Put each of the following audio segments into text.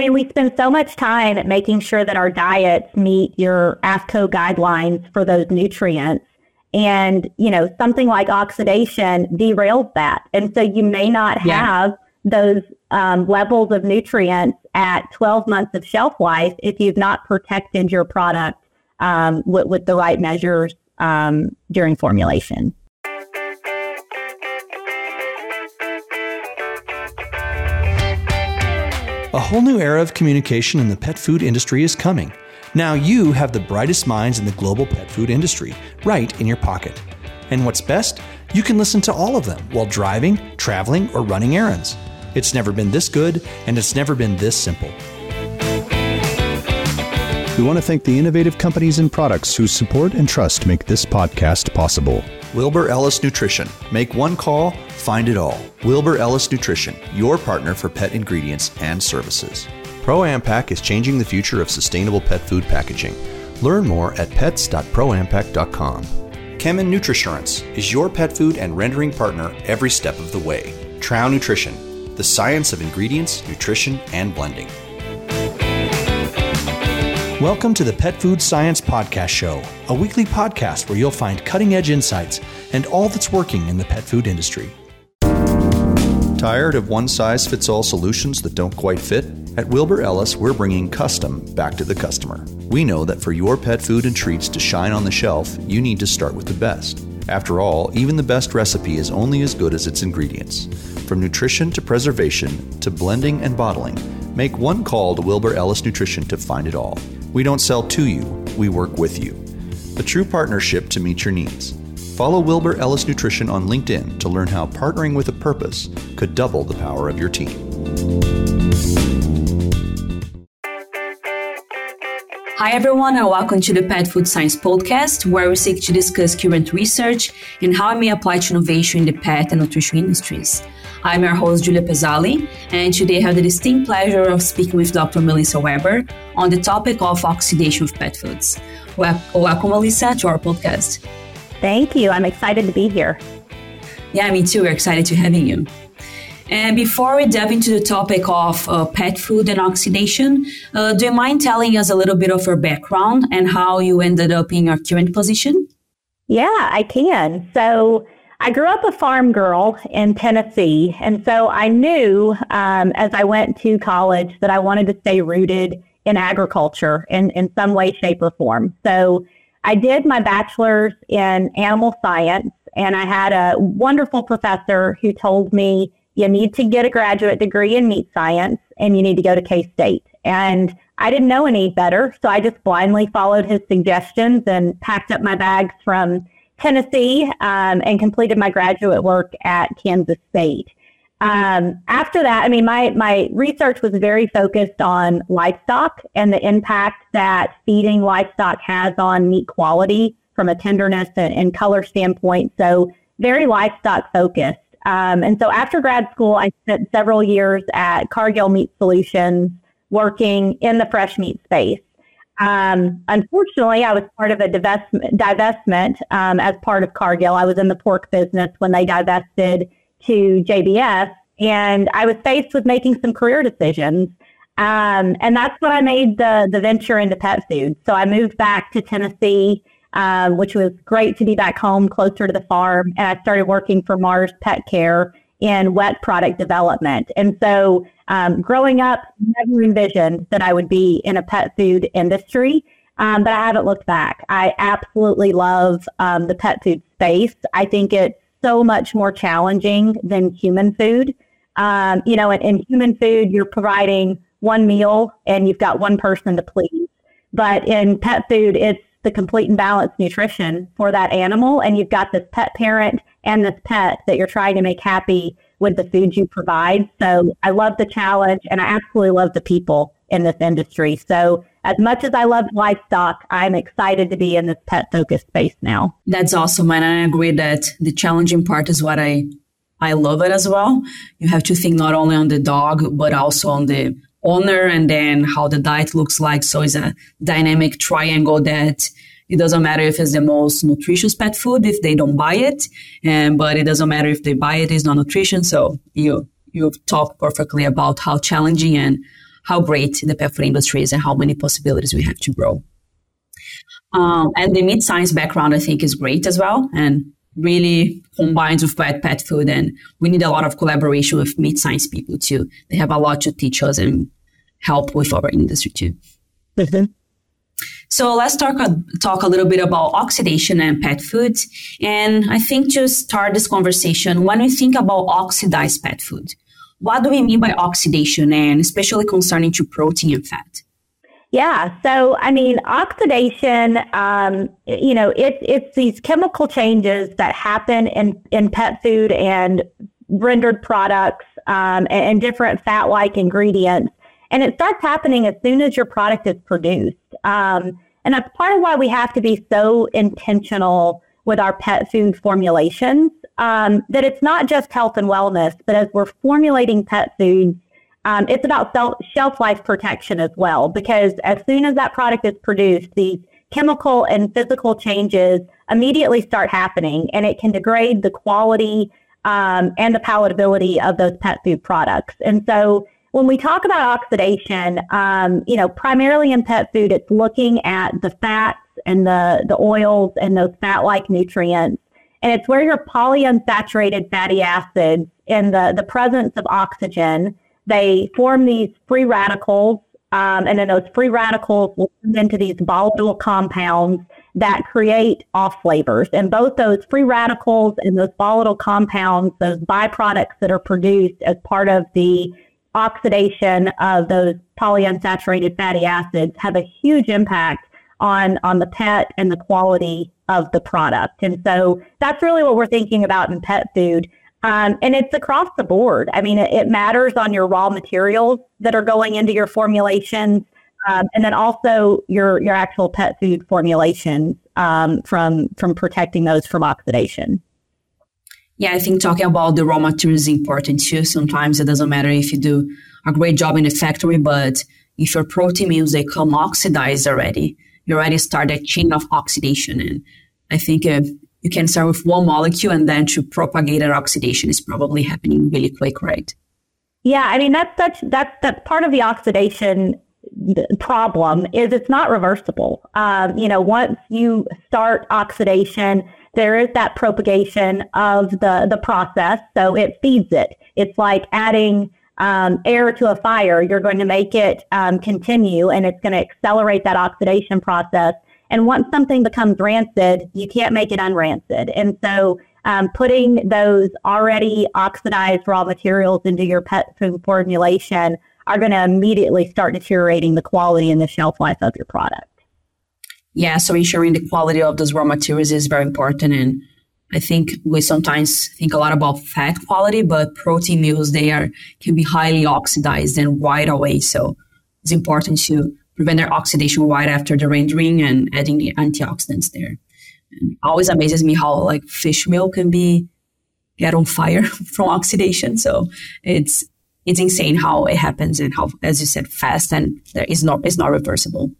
I mean, we spend so much time at making sure that our diets meet your AAFCO guidelines for those nutrients. And, you know, something like oxidation derails that. And so you may not yeah. have those um, levels of nutrients at 12 months of shelf life if you've not protected your product um, with, with, the right measures um, during formulation. A whole new era of communication in the pet food industry is coming. Now you have the brightest minds in the global pet food industry right in your pocket. And what's best? You can listen to all of them while driving, traveling, or running errands. It's never been this good, and it's never been this simple. We want to thank the innovative companies and products whose support and trust make this podcast possible. Wilbur Ellis Nutrition. Make one call, find it all. Wilbur Ellis Nutrition, your partner for pet ingredients and services. ProAmpac is changing the future of sustainable pet food packaging. Learn more at pets.proampac.com. Kemin Nutrisurance is your pet food and rendering partner every step of the way. Trouw Nutrition, the science of ingredients, nutrition, and blending. Welcome to the Pet Food Science Podcast Show, a weekly podcast where you'll find cutting edge insights and all that's working in the pet food industry. Tired of one size fits all solutions that don't quite fit? At Wilbur Ellis, we're bringing custom back to the customer. We know that for your pet food and treats to shine on the shelf, you need to start with the best. After all, even the best recipe is only as good as its ingredients. From nutrition to preservation to blending and bottling, make one call to Wilbur Ellis Nutrition to find it all. We don't sell to you, we work with you. A true partnership to meet your needs. Follow Wilbur Ellis Nutrition on LinkedIn to learn how partnering with a purpose could double the power of your team. Hi, everyone, and welcome to the Pet Food Science Podcast, where we seek to discuss current research and how it may apply to innovation in the pet and nutrition industries. I'm your host, Julia Pezzali, and today I have the distinct pleasure of speaking with Dr. Melissa Weber on the topic of oxidation of pet foods. Welcome, Melissa, to our podcast. Thank you. I'm excited to be here. Yeah, me too. We're excited to having you. And before we dive into the topic of uh, pet food and oxidation, uh, do you mind telling us a little bit of your background and how you ended up in your current position? Yeah, I can. So, I grew up a farm girl in Tennessee. And so I knew um, as I went to college that I wanted to stay rooted in agriculture in, in some way, shape, or form. So I did my bachelor's in animal science, and I had a wonderful professor who told me you need to get a graduate degree in meat science and you need to go to K State. And I didn't know any better, so I just blindly followed his suggestions and packed up my bags from Tennessee um, and completed my graduate work at Kansas State. Um, after that, I mean, my, my research was very focused on livestock and the impact that feeding livestock has on meat quality from a tenderness and, and color standpoint. So very livestock focused. Um, and so after grad school, I spent several years at Cargill Meat Solutions working in the fresh meat space. Um, unfortunately, I was part of a divestment, divestment um, as part of Cargill. I was in the pork business when they divested to JBS, and I was faced with making some career decisions. Um, and that's when I made the the venture into pet food. So I moved back to Tennessee, um, which was great to be back home, closer to the farm. And I started working for Mars Pet Care in wet product development. And so um, growing up, never envisioned that I would be in a pet food industry, um, but I haven't looked back. I absolutely love um, the pet food space. I think it's so much more challenging than human food. Um, you know, in, in human food, you're providing one meal and you've got one person to please. But in pet food, it's the complete and balanced nutrition for that animal. And you've got this pet parent and this pet that you're trying to make happy with the food you provide. So I love the challenge and I absolutely love the people in this industry. So as much as I love livestock, I'm excited to be in this pet focused space now. That's awesome. And I agree that the challenging part is what I I love it as well. You have to think not only on the dog, but also on the owner and then how the diet looks like. So it's a dynamic triangle that it doesn't matter if it's the most nutritious pet food if they don't buy it, and but it doesn't matter if they buy it, it's not nutrition. So you you've talked perfectly about how challenging and how great the pet food industry is and how many possibilities we have to grow. Um, and the meat science background, I think, is great as well, and really combines with pet pet food. And we need a lot of collaboration with meat science people too. They have a lot to teach us and help with our industry too. Mm-hmm. So let's talk a, talk a little bit about oxidation and pet food. And I think to start this conversation, when we think about oxidized pet food, what do we mean by oxidation and especially concerning to protein and fat? Yeah. So, I mean, oxidation, um, you know, it's it's these chemical changes that happen in, in pet food and rendered products um, and, and, different fat like ingredients. And it starts happening as soon as your product is produced. Um, and that's part of why we have to be so intentional with our pet food formulations um, that it's not just health and wellness, but as we're formulating pet foods, um, it's about shelf life protection as well, because as soon as that product is produced, these chemical and physical changes immediately start happening, and it can degrade the quality um, and the palatability of those pet food products. And so, when we talk about oxidation, um, you know, primarily in pet food, it's looking at the fats and the the oils and those fat-like nutrients, and it's where your polyunsaturated fatty acids in the the presence of oxygen they form these free radicals, um, and then those free radicals will turn into these volatile compounds that create off flavors. And both those free radicals and those volatile compounds, those byproducts that are produced as part of the oxidation of those polyunsaturated fatty acids, have a huge impact on on the pet and the quality of the product. And so that's really what we're thinking about in pet food. Um, and it's across the board. I mean, it, it, matters on your raw materials that are going into your formulations, um, and then also your your actual pet food formulations um, from from protecting those from oxidation. Yeah, I think talking about the raw materials is important too. Sometimes it doesn't matter if you do a great job in the factory, but if your protein meals they come oxidized already, you already start that chain of oxidation. And I think uh, you can start with one molecule and then to propagate an oxidation is probably happening really quick, right? Yeah, I mean that's such that's that's part of the oxidation problem is it's not reversible. Um, you know, once you start oxidation, there is that propagation of the the process, so it feeds it. It's like adding um, air to a fire. You're going to make it um, continue, and it's going to accelerate that oxidation process. And once something becomes rancid, you can't make it unrancid. And so um, putting those already oxidized raw materials into your pet food formulation are going to immediately start deteriorating the quality and the shelf life of your product. Yeah, so ensuring the quality of those raw materials is very important. And I think we sometimes think a lot about fat quality, but protein meals, they are can be highly oxidized and right away. So it's important to prevent their oxidation right after the rendering and adding the antioxidants there. And always amazes me how like fish meal can be get on fire from oxidation. So it's it's insane how it happens and how, as you said, fast and there is not it's not reversible.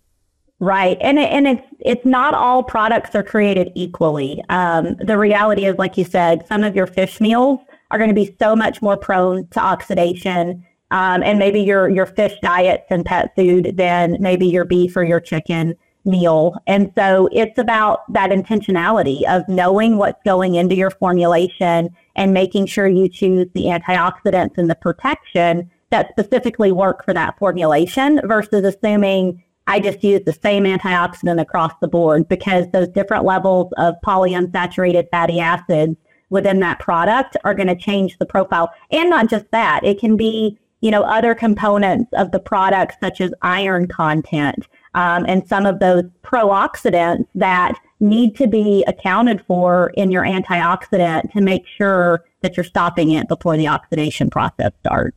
Right, and it, and it's it's not all products are created equally. Um, the reality is, like you said, some of your fish meals are going to be so much more prone to oxidation um, and maybe your your fish diets and pet food than maybe your beef or your chicken meal. And so it's about that intentionality of knowing what's going into your formulation and making sure you choose the antioxidants and the protection that specifically work for that formulation versus assuming I just use the same antioxidant across the board because those different levels of polyunsaturated fatty acids within that product are going to change the profile. And not just that, it can be you know, other components of the product, such as iron content um, and some of those pro-oxidants that need to be accounted for in your antioxidant to make sure that you're stopping it before the oxidation process starts.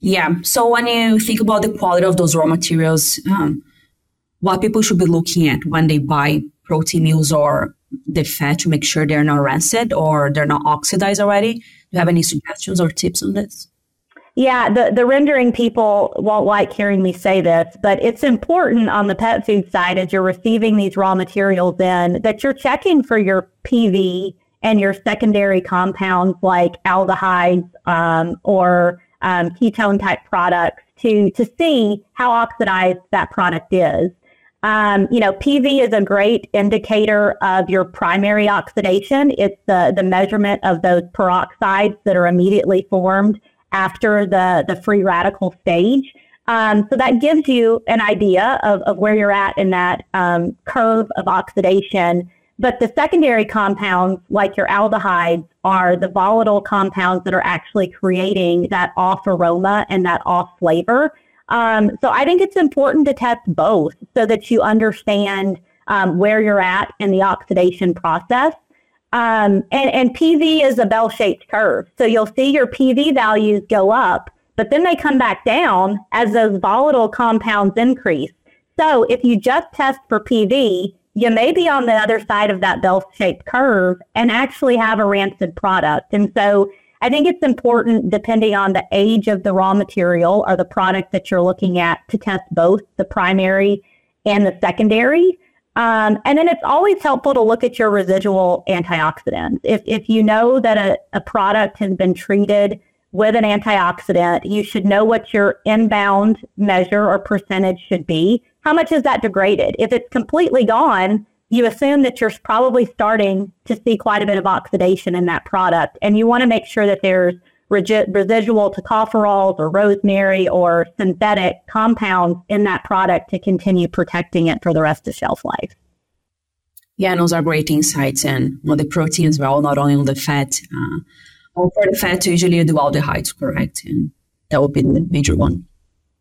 Yeah. So when you think about the quality of those raw materials, um, what people should be looking at when they buy protein meals or the fat to make sure they're not rancid or they're not oxidized already. Do you have any suggestions or tips on this? Yeah, the, the rendering people won't like hearing me say this, but it's important on the pet food side as you're receiving these raw materials in that you're checking for your PV and your secondary compounds like aldehydes um, or um, ketone type products to, to see how oxidized that product is. Um, you know, PV is a great indicator of your primary oxidation. It's the, the measurement of those peroxides that are immediately formed after the, the free radical stage. Um, so that gives you an idea of, of where you're at in that um, curve of oxidation. But the secondary compounds, like your aldehydes, are the volatile compounds that are actually creating that off aroma and that off flavor. Um, so I think it's important to test both so that you understand um, where you're at in the oxidation process. Um, and, and PV is a bell shaped curve. So you'll see your PV values go up, but then they come back down as those volatile compounds increase. So if you just test for PV, you may be on the other side of that bell shaped curve and actually have a rancid product. And so I think it's important, depending on the age of the raw material or the product that you're looking at, to test both the primary and the secondary. Um, and then it's always helpful to look at your residual antioxidants. If, if you know that a, a product has been treated with an antioxidant, you should know what your inbound measure or percentage should be how much is that degraded? If it's completely gone, you assume that you're probably starting to see quite a bit of oxidation in that product. And you want to make sure that there's residual tocopherols or rosemary or synthetic compounds in that product to continue protecting it for the rest of shelf life. Yeah, those are great insights. And on the protein as well, not only on the fat. Uh, well, for the fat, usually you do aldehydes, correct? And that would be the major one.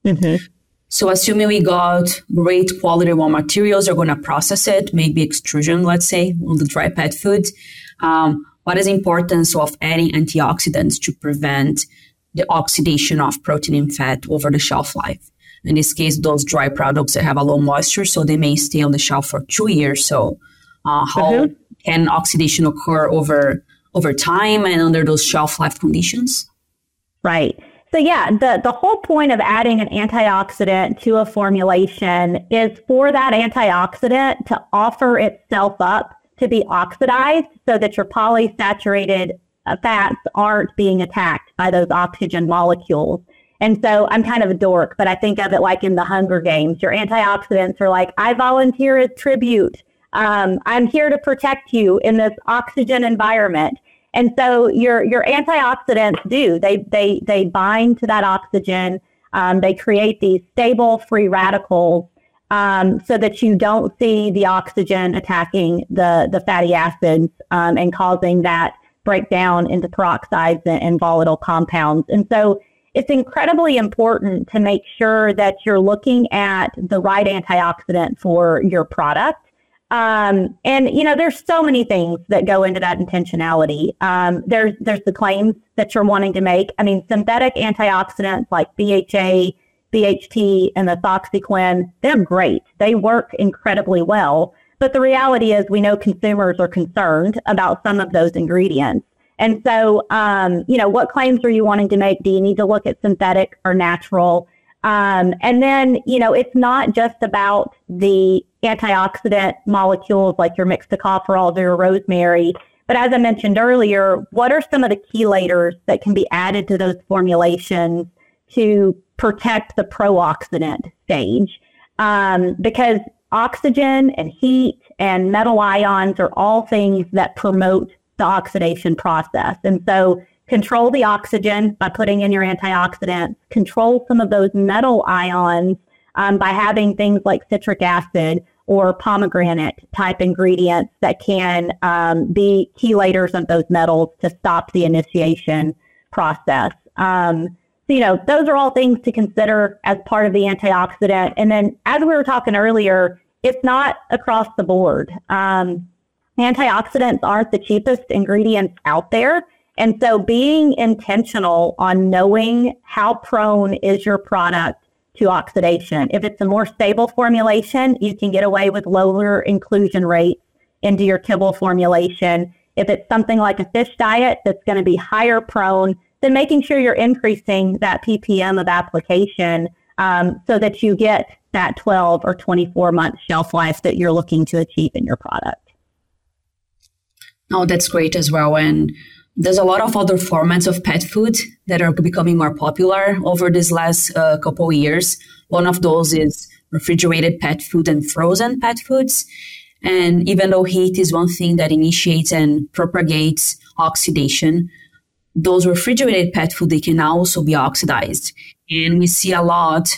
Mm-hmm. So assuming we got great quality raw materials, are going to process it, maybe extrusion, let's say, on the dry pet food. Um, what is the importance of adding antioxidants to prevent the oxidation of protein and fat over the shelf life? In this case, those dry products that have a low moisture, so they may stay on the shelf for two years. So, uh, how mm-hmm. can oxidation occur over over time and under those shelf life conditions? Right. So yeah, the, the whole point of adding an antioxidant to a formulation is for that antioxidant to offer itself up to be oxidized so that your polysaturated uh, fats aren't being attacked by those oxygen molecules. And so I'm kind of a dork, but I think of it like in the Hunger Games. Your antioxidants are like, I volunteer as tribute. Um, I'm here to protect you in this oxygen environment. And so your your antioxidants do they they they bind to that oxygen. Um, they create these stable free radicals um, so that you don't see the oxygen attacking the the fatty acids um, and causing that breakdown into peroxides and, and volatile compounds. And so it's incredibly important to make sure that you're looking at the right antioxidant for your product. Um, and you know, there's so many things that go into that intentionality. Um, there's there's the claims that you're wanting to make. I mean, synthetic antioxidants like BHA, BHT, and the ethoxyquin, they're great. They work incredibly well. But the reality is, we know consumers are concerned about some of those ingredients. And so, um, you know, what claims are you wanting to make? Do you need to look at synthetic or natural? Um, and then, you know, it's not just about the antioxidant molecules like your mixed tocopherols or your rosemary. But as I mentioned earlier, what are some of the chelators that can be added to those formulations to protect the pro-oxidant stage? Um, because oxygen and heat and metal ions are all things that promote the oxidation process. And so control the oxygen by putting in your antioxidants, control some of those metal ions um, by having things like citric acid or pomegranate type ingredients that can um, be chelators of those metals to stop the initiation process. Um, you know, those are all things to consider as part of the antioxidant. And then, as we were talking earlier, it's not across the board. Um, antioxidants aren't the cheapest ingredients out there. And so being intentional on knowing how prone is your product to oxidation. If it's a more stable formulation, you can get away with lower inclusion rates into your kibble formulation. If it's something like a fish diet that's going to be higher prone, then making sure you're increasing that ppm of application um, so that you get that 12 or 24 month shelf life that you're looking to achieve in your product. Oh, that's great as well. And there's a lot of other formats of pet food that are becoming more popular over these last uh, couple of years. One of those is refrigerated pet food and frozen pet foods. And even though heat is one thing that initiates and propagates oxidation, those refrigerated pet food, they can also be oxidized. And we see a lot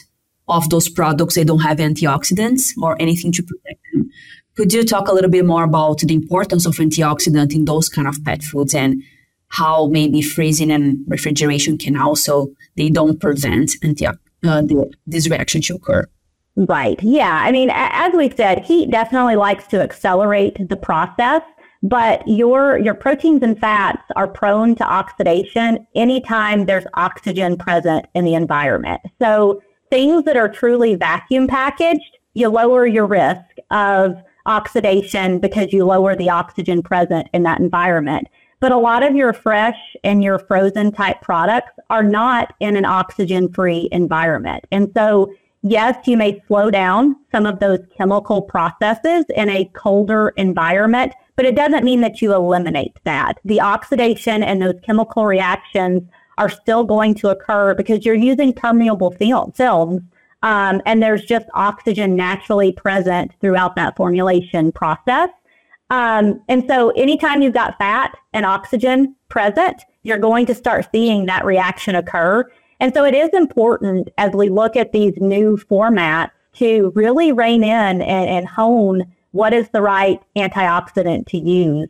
of those products, they don't have antioxidants or anything to protect them. Could you talk a little bit more about the importance of antioxidant in those kind of pet foods and how maybe freezing and refrigeration can also, they don't prevent anti- uh, this reaction to occur? Right. Yeah. I mean, as we said, heat definitely likes to accelerate the process, but your your proteins and fats are prone to oxidation anytime there's oxygen present in the environment. So things that are truly vacuum packaged, you lower your risk of oxidation because you lower the oxygen present in that environment. But a lot of your fresh and your frozen type products are not in an oxygen free environment. And so, yes, you may slow down some of those chemical processes in a colder environment, but it doesn't mean that you eliminate that. The oxidation and those chemical reactions are still going to occur because you're using permeable films um, and there's just oxygen naturally present throughout that formulation process. Um, and so anytime you've got fat and oxygen present, you're going to start seeing that reaction occur. And so it is important as we look at these new formats to really rein in and, and hone what is the right antioxidant to use.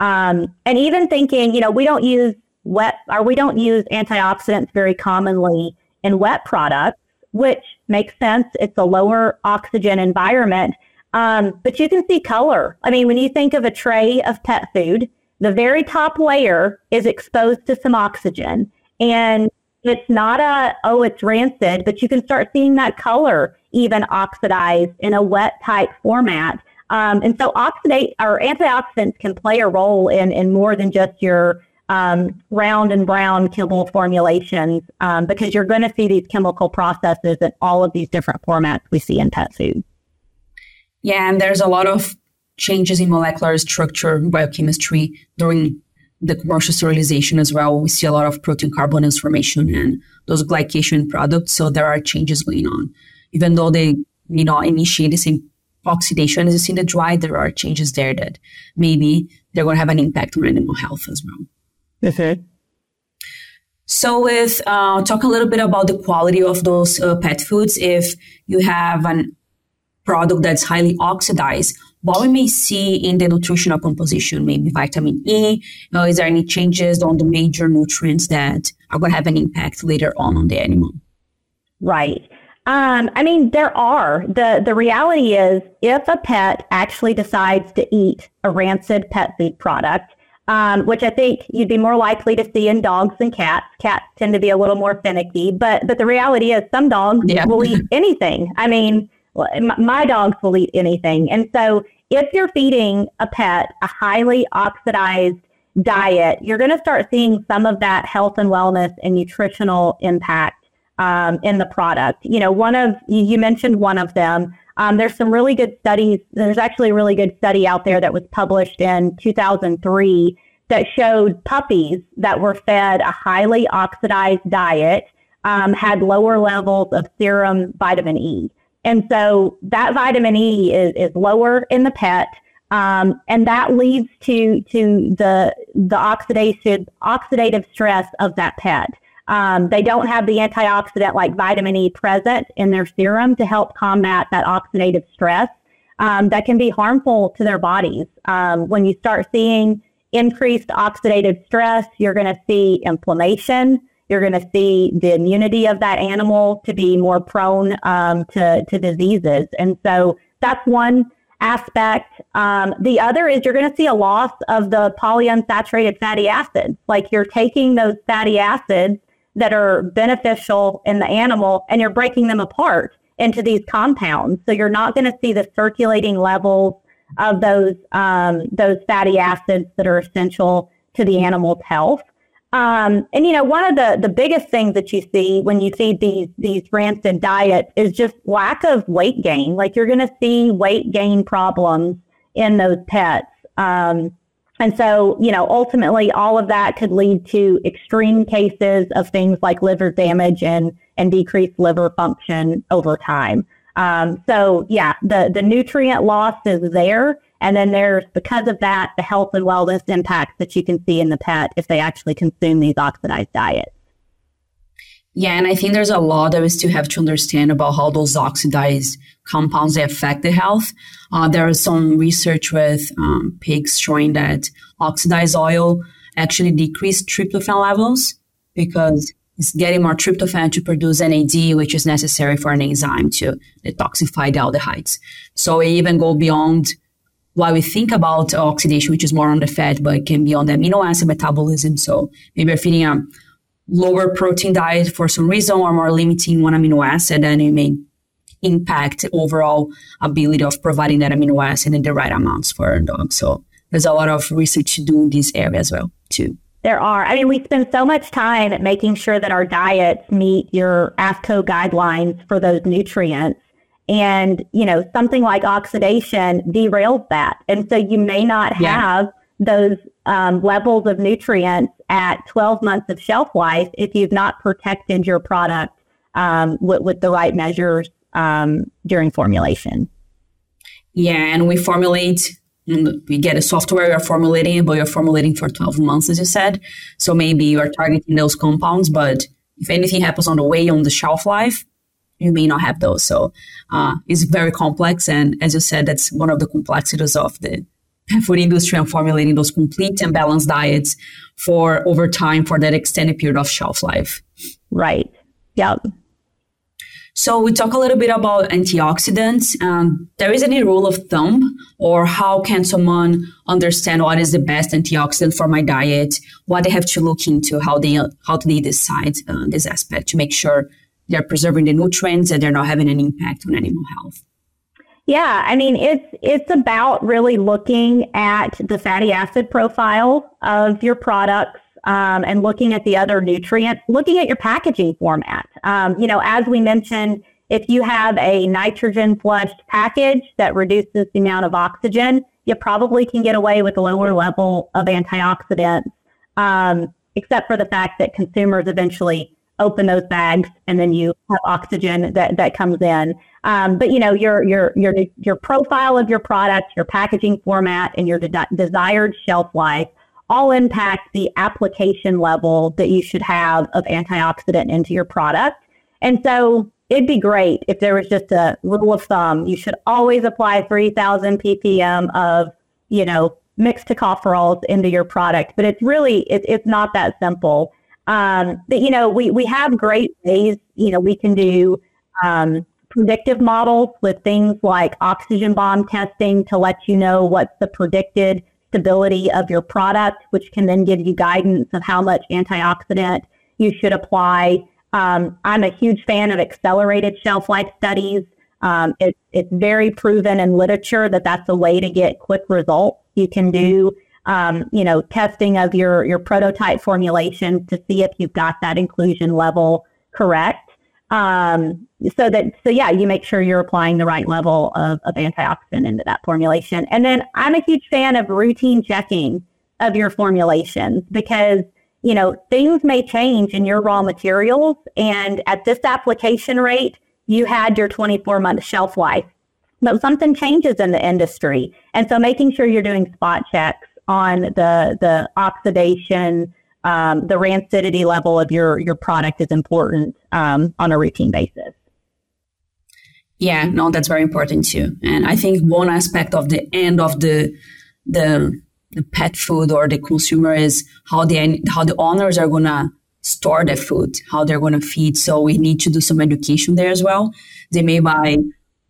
Um, and even thinking, you know, we don't use wet or we don't use antioxidants very commonly in wet products, which makes sense. It's a lower oxygen environment. Um, but you can see color. I mean, when you think of a tray of pet food, the very top layer is exposed to some oxygen. And it's not a, oh, it's rancid, but you can start seeing that color even oxidized in a wet type format. Um, and so oxidate or antioxidants can play a role in, in more than just your um, round and brown kibble formulations um, because you're going to see these chemical processes in all of these different formats we see in pet food. Yeah, and there's a lot of changes in molecular structure, biochemistry during the commercial sterilization as well. We see a lot of protein carbonyl formation and those glycation products. So there are changes going on. Even though they may not initiate the same oxidation as you see in the dry, there are changes there that maybe they're going to have an impact on animal health as well. Mm-hmm. So, with uh, talk a little bit about the quality of those uh, pet foods. If you have a product that's highly oxidized, what we may see in the nutritional composition, maybe vitamin E, uh, is there any changes on the major nutrients that are going to have an impact later on on the animal? Right. Um, I mean, there are. The, the reality is, if a pet actually decides to eat a rancid pet food product, um, which I think you'd be more likely to see in dogs than cats. Cats tend to be a little more finicky, but but the reality is some dogs yeah. will eat anything. I mean, my dogs will eat anything, and so if you're feeding a pet a highly oxidized diet, you're going to start seeing some of that health and wellness and nutritional impact um, in the product. You know, one of you mentioned one of them. Um, there's some really good studies. There's actually a really good study out there that was published in 2003 that showed puppies that were fed a highly oxidized diet um, had lower levels of serum vitamin E. And so that vitamin E is, is lower in the pet. Um, and that leads to to the the oxidation oxidative stress of that pet. Um, they don't have the antioxidant like vitamin E present in their serum to help combat that oxidative stress um, that can be harmful to their bodies. Um, when you start seeing increased oxidative stress, you're going to see inflammation. You're going to see the immunity of that animal to be more prone um, to, to diseases. And so that's one aspect. Um, the other is you're going to see a loss of the polyunsaturated fatty acids. Like you're taking those fatty acids that are beneficial in the animal and you're breaking them apart into these compounds. So you're not going to see the circulating levels of those um, those fatty acids that are essential to the animal's health. Um, and you know, one of the the biggest things that you see when you see these these rancid diets is just lack of weight gain. Like you're going to see weight gain problems in those pets. Um, And so, you know, ultimately all of that could lead to extreme cases of things like liver damage and, and decreased liver function over time. Um, so yeah, the, the nutrient loss is there. And then there's, because of that, the health and wellness impacts that you can see in the pet if they actually consume these oxidized diets. Yeah, and I think there's a lot that we still have to understand about how those oxidized compounds that affect the health. Uh, there is some research with um, pigs showing that oxidized oil actually decrease tryptophan levels because it's getting more tryptophan to produce NAD, which is necessary for an enzyme to detoxify the aldehydes. So it even go beyond why we think about oxidation, which is more on the fat, but it can be on the amino acid metabolism. So maybe you're feeding a lower protein diet for some reason or more limiting one amino acid, and it may impact overall ability of providing that amino acid in the right amounts for a dog. So there's a lot of research to do in this area as well, too. There are. I mean, we spend so much time making sure that our diets meet your AAFCO guidelines for those nutrients. And, you know, something like oxidation derails that. And so you may not yeah. have those um, levels of nutrients at 12 months of shelf life if you've not protected your product um, with, with, the right measures um, during formulation. Yeah, and we formulate, we get a software you're formulating, but you're formulating for 12 months, as you said. So maybe you're targeting those compounds, but if anything happens on the way on the shelf life, you may not have those. So uh, it's very complex. And as you said, that's one of the complexities of the food industry and formulating those complete and balanced diets for over time for that extended period of shelf life. Right. Yep. So we talk a little bit about antioxidants. Um, there is any rule of thumb, or how can someone understand what is the best antioxidant for my diet? What they have to look into, how they how do they decide uh, this aspect to make sure they're preserving the nutrients and they're not having an impact on animal health. Yeah, I mean it's it's about really looking at the fatty acid profile of your products um, and looking at the other nutrients, looking at your packaging format. Um, you know, as we mentioned, if you have a nitrogen flushed package that reduces the amount of oxygen, you probably can get away with a lower level of antioxidants, um, except for the fact that consumers eventually open those bags and then you have oxygen that, that comes in. Um, but you know, your, your, your, your profile of your product, your packaging format and your de- desired shelf life all impact the application level that you should have of antioxidant into your product. And so it'd be great if there was just a rule of thumb. You should always apply 3000 ppm of, you know, mixed tocopherols into your product, but it's really, it, it's not that simple. Um, but you know, we, we have great ways, you know, we can do, um, predictive models with things like oxygen bomb testing to let you know what's the predicted stability of your product, which can then give you guidance of how much antioxidant you should apply. Um, I'm a huge fan of accelerated shelf life studies. Um, it, it's very proven in literature that that's a way to get quick results. You can do um, you know, testing of your, your prototype formulation to see if you've got that inclusion level correct. Um, so that, so yeah, you make sure you're applying the right level of, of antioxidant into that formulation. And then I'm a huge fan of routine checking of your formulations because, you know, things may change in your raw materials. And at this application rate, you had your 24 month shelf life, but something changes in the industry. And so making sure you're doing spot checks on the the oxidation, um, the rancidity level of your your product is important um, on a routine basis. Yeah, no, that's very important too. And I think one aspect of the end of the the the pet food or the consumer is how the how the owners are gonna store the food, how they're gonna feed. So we need to do some education there as well. They may buy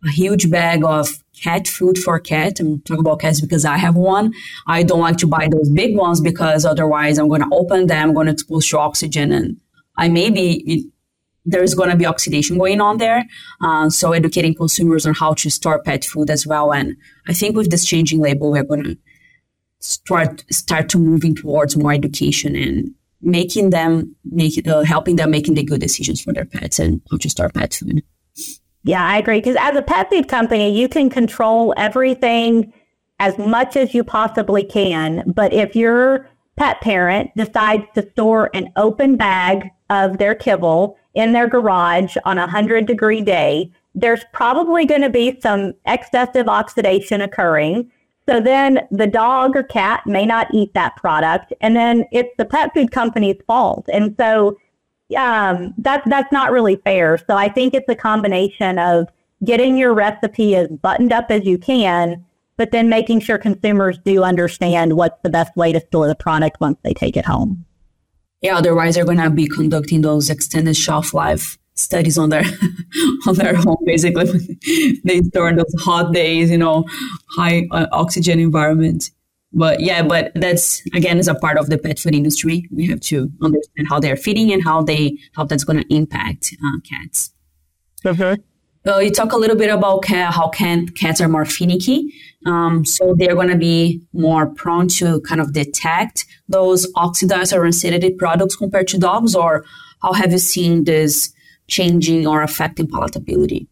a huge bag of cat food for cat. I'm talking about cats because I have one. I don't like to buy those big ones because otherwise I'm going to open them, I'm going to expose to oxygen, and I maybe there's going to be oxidation going on there. Uh, so educating consumers on how to store pet food as well. And I think with this changing label, we're going to start start to moving towards more education and making them make uh, helping them making the good decisions for their pets and how to store pet food. Yeah, I agree. Because as a pet food company, you can control everything as much as you possibly can. But if your pet parent decides to store an open bag of their kibble in their garage on a 100 degree day, there's probably going to be some excessive oxidation occurring. So then the dog or cat may not eat that product, and then it's the pet food company's fault. And so um, that, that's not really fair. So I think it's a combination of getting your recipe as buttoned up as you can, but then making sure consumers do understand what's the best way to store the product once they take it home. Yeah, otherwise they're going to be conducting those extended shelf life studies on their on their home basically they store in those hot days you know high uh, oxygen environment but yeah but that's again is a part of the pet food industry we have to understand how they're feeding and how they how that's going to impact uh, cats okay uh, you talk a little bit about cat, how can, cats are more finicky. Um, so they're going to be more prone to kind of detect those oxidized or acidated products compared to dogs, or how have you seen this changing or affecting palatability?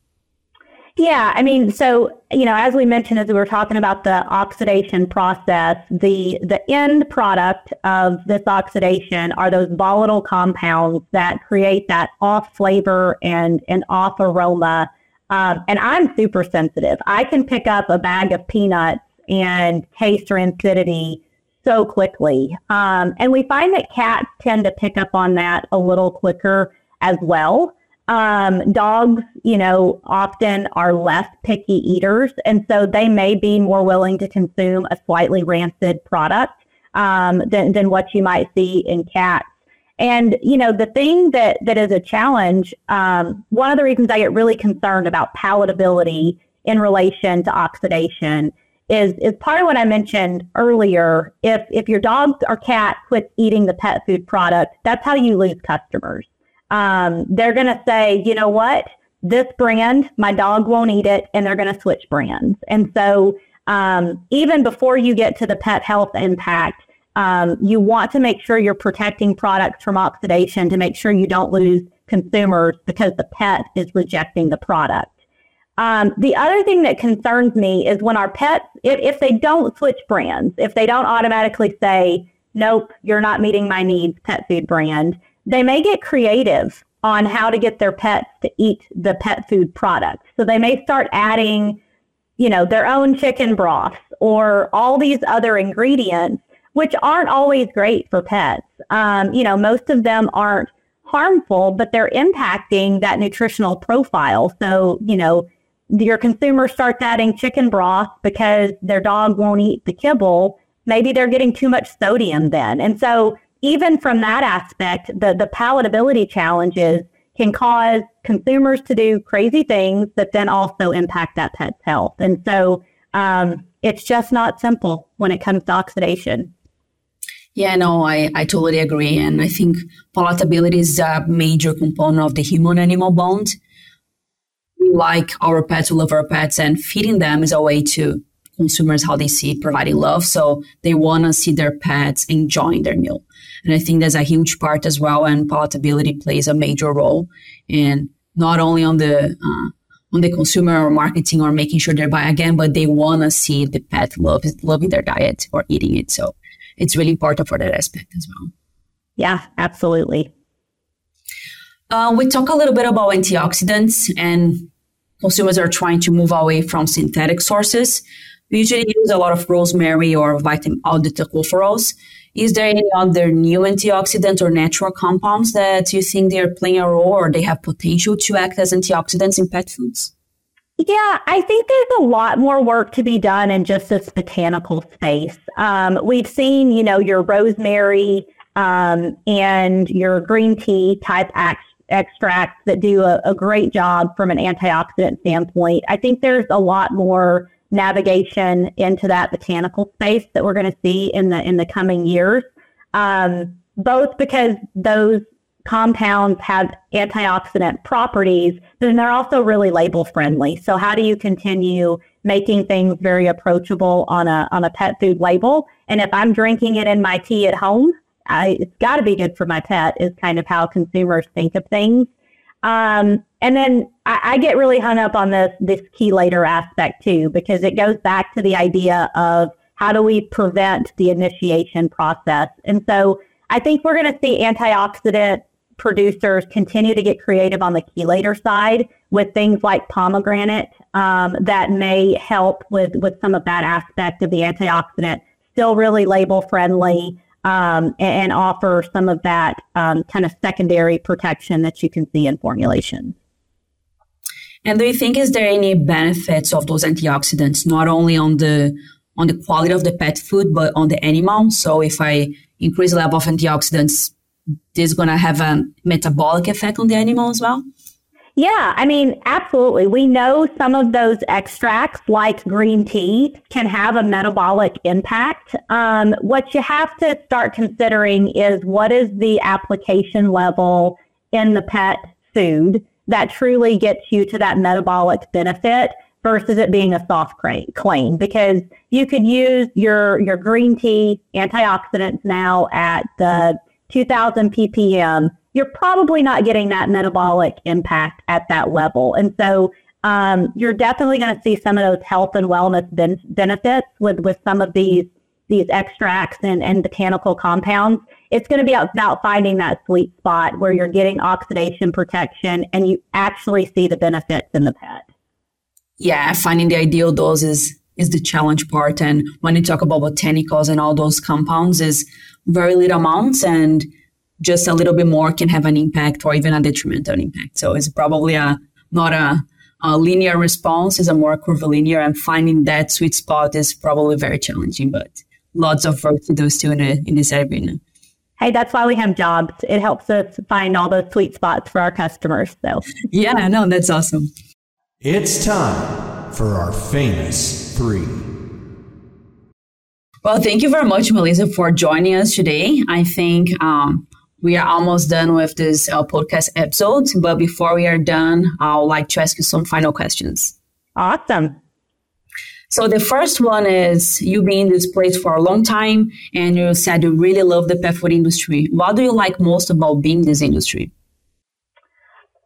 Yeah, I mean, so you know, as we mentioned as we were talking about the oxidation process, the the end product of this oxidation are those volatile compounds that create that off flavor and and off aroma. Um, and I'm super sensitive. I can pick up a bag of peanuts and taste rancidity so quickly. Um, and we find that cats tend to pick up on that a little quicker as well. Um, dogs, you know, often are less picky eaters, and so they may be more willing to consume a slightly rancid product um, than, than what you might see in cats. And you know, the thing that that is a challenge. Um, one of the reasons I get really concerned about palatability in relation to oxidation is is part of what I mentioned earlier. If if your dog or cat quits eating the pet food product, that's how you lose customers um, they're going to say, you know what, this brand, my dog won't eat it, and they're going to switch brands. And so, um, even before you get to the pet health impact, um, you want to make sure you're protecting products from oxidation to make sure you don't lose consumers because the pet is rejecting the product. Um, the other thing that concerns me is when our pets, if, if they don't switch brands, if they don't automatically say, nope, you're not meeting my needs, pet food brand, they may get creative on how to get their pets to eat the pet food product. So they may start adding, you know, their own chicken broth or all these other ingredients, which aren't always great for pets. Um, you know, most of them aren't harmful, but they're impacting that nutritional profile. So, you know, your consumer starts adding chicken broth because their dog won't eat the kibble. Maybe they're getting too much sodium then. And so even from that aspect, the, the palatability challenges can cause consumers to do crazy things that then also impact that pet's health. And so um, it's just not simple when it comes to oxidation. Yeah, no, I, I totally agree. And I think palatability is a major component of the human animal bond. We like our pets, we love our pets, and feeding them is a way to consumers how they see providing love. So they want to see their pets enjoying their meal. And I think that's a huge part as well. And palatability plays a major role in not only on the, uh, on the consumer or marketing or making sure they buy again, but they want to see the pet love, loving their diet or eating it. So it's really important for that aspect as well. Yeah, absolutely. Uh, we talk a little bit about antioxidants and consumers are trying to move away from synthetic sources. We usually use a lot of rosemary or vitamin or the tocopherols. Is there any other new antioxidant or natural compounds that you think they're playing a role or they have potential to act as antioxidants in pet foods? Yeah, I think there's a lot more work to be done in just this botanical space. Um, we've seen, you know, your rosemary um, and your green tea type extracts that do a, a great job from an antioxidant standpoint. I think there's a lot more navigation into that botanical space that we're going to see in the in the coming years. Um, both because those compounds have antioxidant properties, then they're also really label friendly. So how do you continue making things very approachable on a on a pet food label? And if I'm drinking it in my tea at home, I, it's got to be good for my pet. Is kind of how consumers think of things. Um, and then I, I, get really hung up on this this chelator aspect too, because it goes back to the idea of how do we prevent the initiation process. And so I think we're going to see antioxidant producers continue to get creative on the chelator side with things like pomegranate um, that may help with, with some of that aspect of the antioxidant, still really label friendly um, and, offer some of that um, kind of secondary protection that you can see in formulation. And do you think is there any benefits of those antioxidants not only on the on the quality of the pet food but on the animal? So if I increase the level of antioxidants, this is going to have a metabolic effect on the animal as well? Yeah, I mean, absolutely. We know some of those extracts, like green tea, can have a metabolic impact. Um, what you have to start considering is what is the application level in the pet food that truly gets you to that metabolic benefit versus it being a soft claim because you could use your your green tea antioxidants now at the 2000 ppm you're probably not getting that metabolic impact at that level. And so um, you're definitely going to see some of those health and wellness ben- benefits with, with some of these these extracts and, and botanical compounds. It's going to be about finding that sweet spot where you're getting oxidation protection and you actually see the benefits in the pet. Yeah, finding the ideal dose is, is the challenge part. And when you talk about botanicals and all those compounds is very little amounts and just a little bit more can have an impact or even a detrimental impact. So it's probably a not a, a linear response, it's a more curvilinear and finding that sweet spot is probably very challenging, but lots of work to do still in, a, in this arena. Hey, that's why we have jobs. It helps us find all those sweet spots for our customers. So yeah, no, that's awesome. It's time for our famous three. Well, thank you very much, Melissa, for joining us today. I think um, we are almost done with this uh, podcast episode. But before we are done, I would like to ask you some final questions. Awesome. So the first one is you've been in this place for a long time and you said you really love the pet food industry. What do you like most about being in this industry?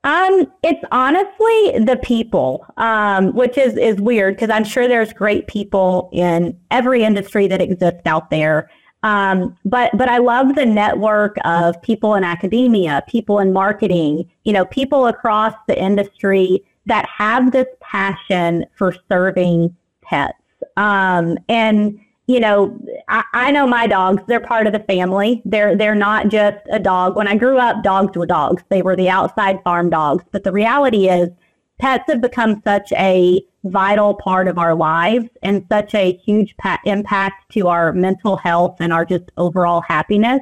Um, it's honestly the people, um, which is, is weird because I'm sure there's great people in every industry that exists out there. Um, but but I love the network of people in academia, people in marketing, you know, people across the industry that have this passion for serving pets. Um, and you know, I, I know my dogs; they're part of the family. They're they're not just a dog. When I grew up, dogs were dogs. They were the outside farm dogs. But the reality is, pets have become such a vital part of our lives and such a huge pa- impact to our mental health and our just overall happiness.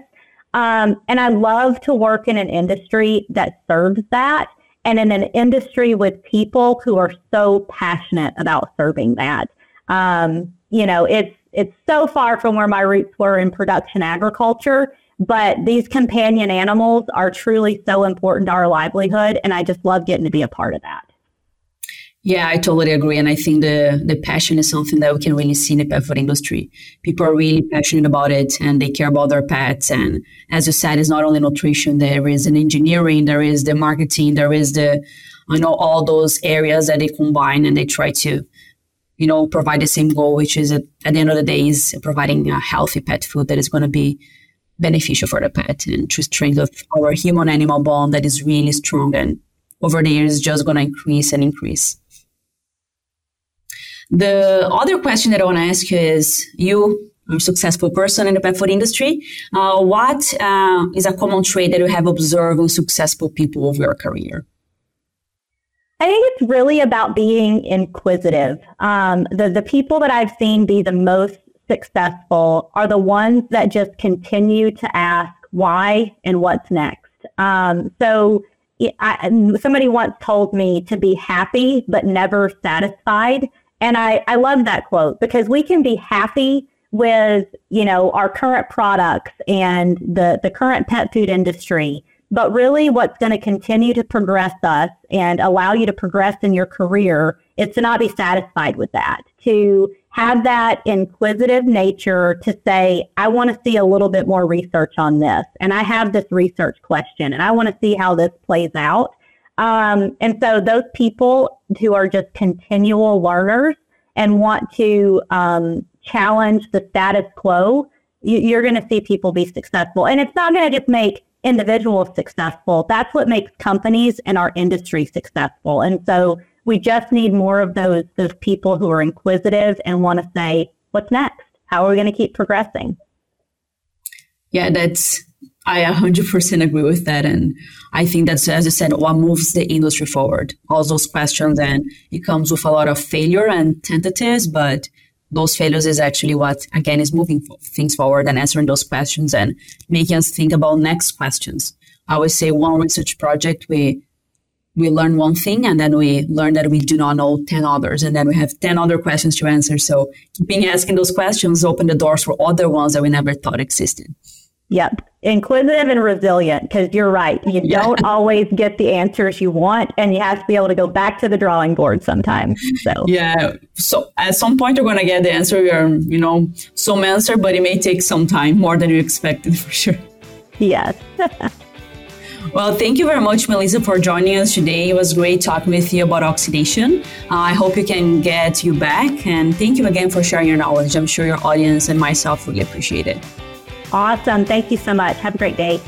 Um, and I love to work in an industry that serves that and in an industry with people who are so passionate about serving that. Um, you know, it's it's so far from where my roots were in production agriculture, but these companion animals are truly so important to our livelihood, and I just love getting to be a part of that. Yeah, I totally agree. And I think the, the passion is something that we can really see in the pet food industry. People are really passionate about it and they care about their pets. And as you said, it's not only nutrition, there is an engineering, there is the marketing, there is the, you know, all those areas that they combine and they try to, you know, provide the same goal, which is at, at the end of the day is providing a healthy pet food that is going to be beneficial for the pet and to strengthen our human animal bond that is really strong and over the years just going to increase and increase. The other question that I want to ask you is you a successful person in the pet food industry. Uh, what uh, is a common trait that you have observed in successful people over your career? I think it's really about being inquisitive. Um, the, the people that I've seen be the most successful are the ones that just continue to ask why and what's next. Um, so I, somebody once told me to be happy but never satisfied. And I, I love that quote because we can be happy with, you know, our current products and the, the current pet food industry. But really what's going to continue to progress us and allow you to progress in your career is to not be satisfied with that, to have that inquisitive nature to say, I want to see a little bit more research on this. And I have this research question and I want to see how this plays out. Um, and so those people who are just continual learners and want to um, challenge the status quo, you, are going to see people be successful. And it's not going to just make individuals successful. That's what makes companies and our industry successful. And so we just need more of those those people who are inquisitive and want to say, what's next? How are we going to keep progressing? Yeah, that's I 100% agree with that. And I think that's, as I said, what moves the industry forward. All those questions, and it comes with a lot of failure and tentatives, but those failures is actually what, again, is moving things forward and answering those questions and making us think about next questions. I always say one research project, we we learn one thing and then we learn that we do not know 10 others and then we have 10 other questions to answer. So keeping asking those questions open the doors for other ones that we never thought existed. Yep. Inquisitive and resilient, because you're right. You yeah. don't always get the answers you want, and you have to be able to go back to the drawing board sometimes. So yeah. So at some point you're gonna get the answer. You're, you know, some answer, but it may take some time, more than you expected for sure. Yes. Well, thank you very much, Melissa, for joining us today. It was great talking with you about oxidation. Uh, I hope you can get you back. And thank you again for sharing your knowledge. I'm sure your audience and myself really appreciate it. Awesome. Thank you so much. Have a great day.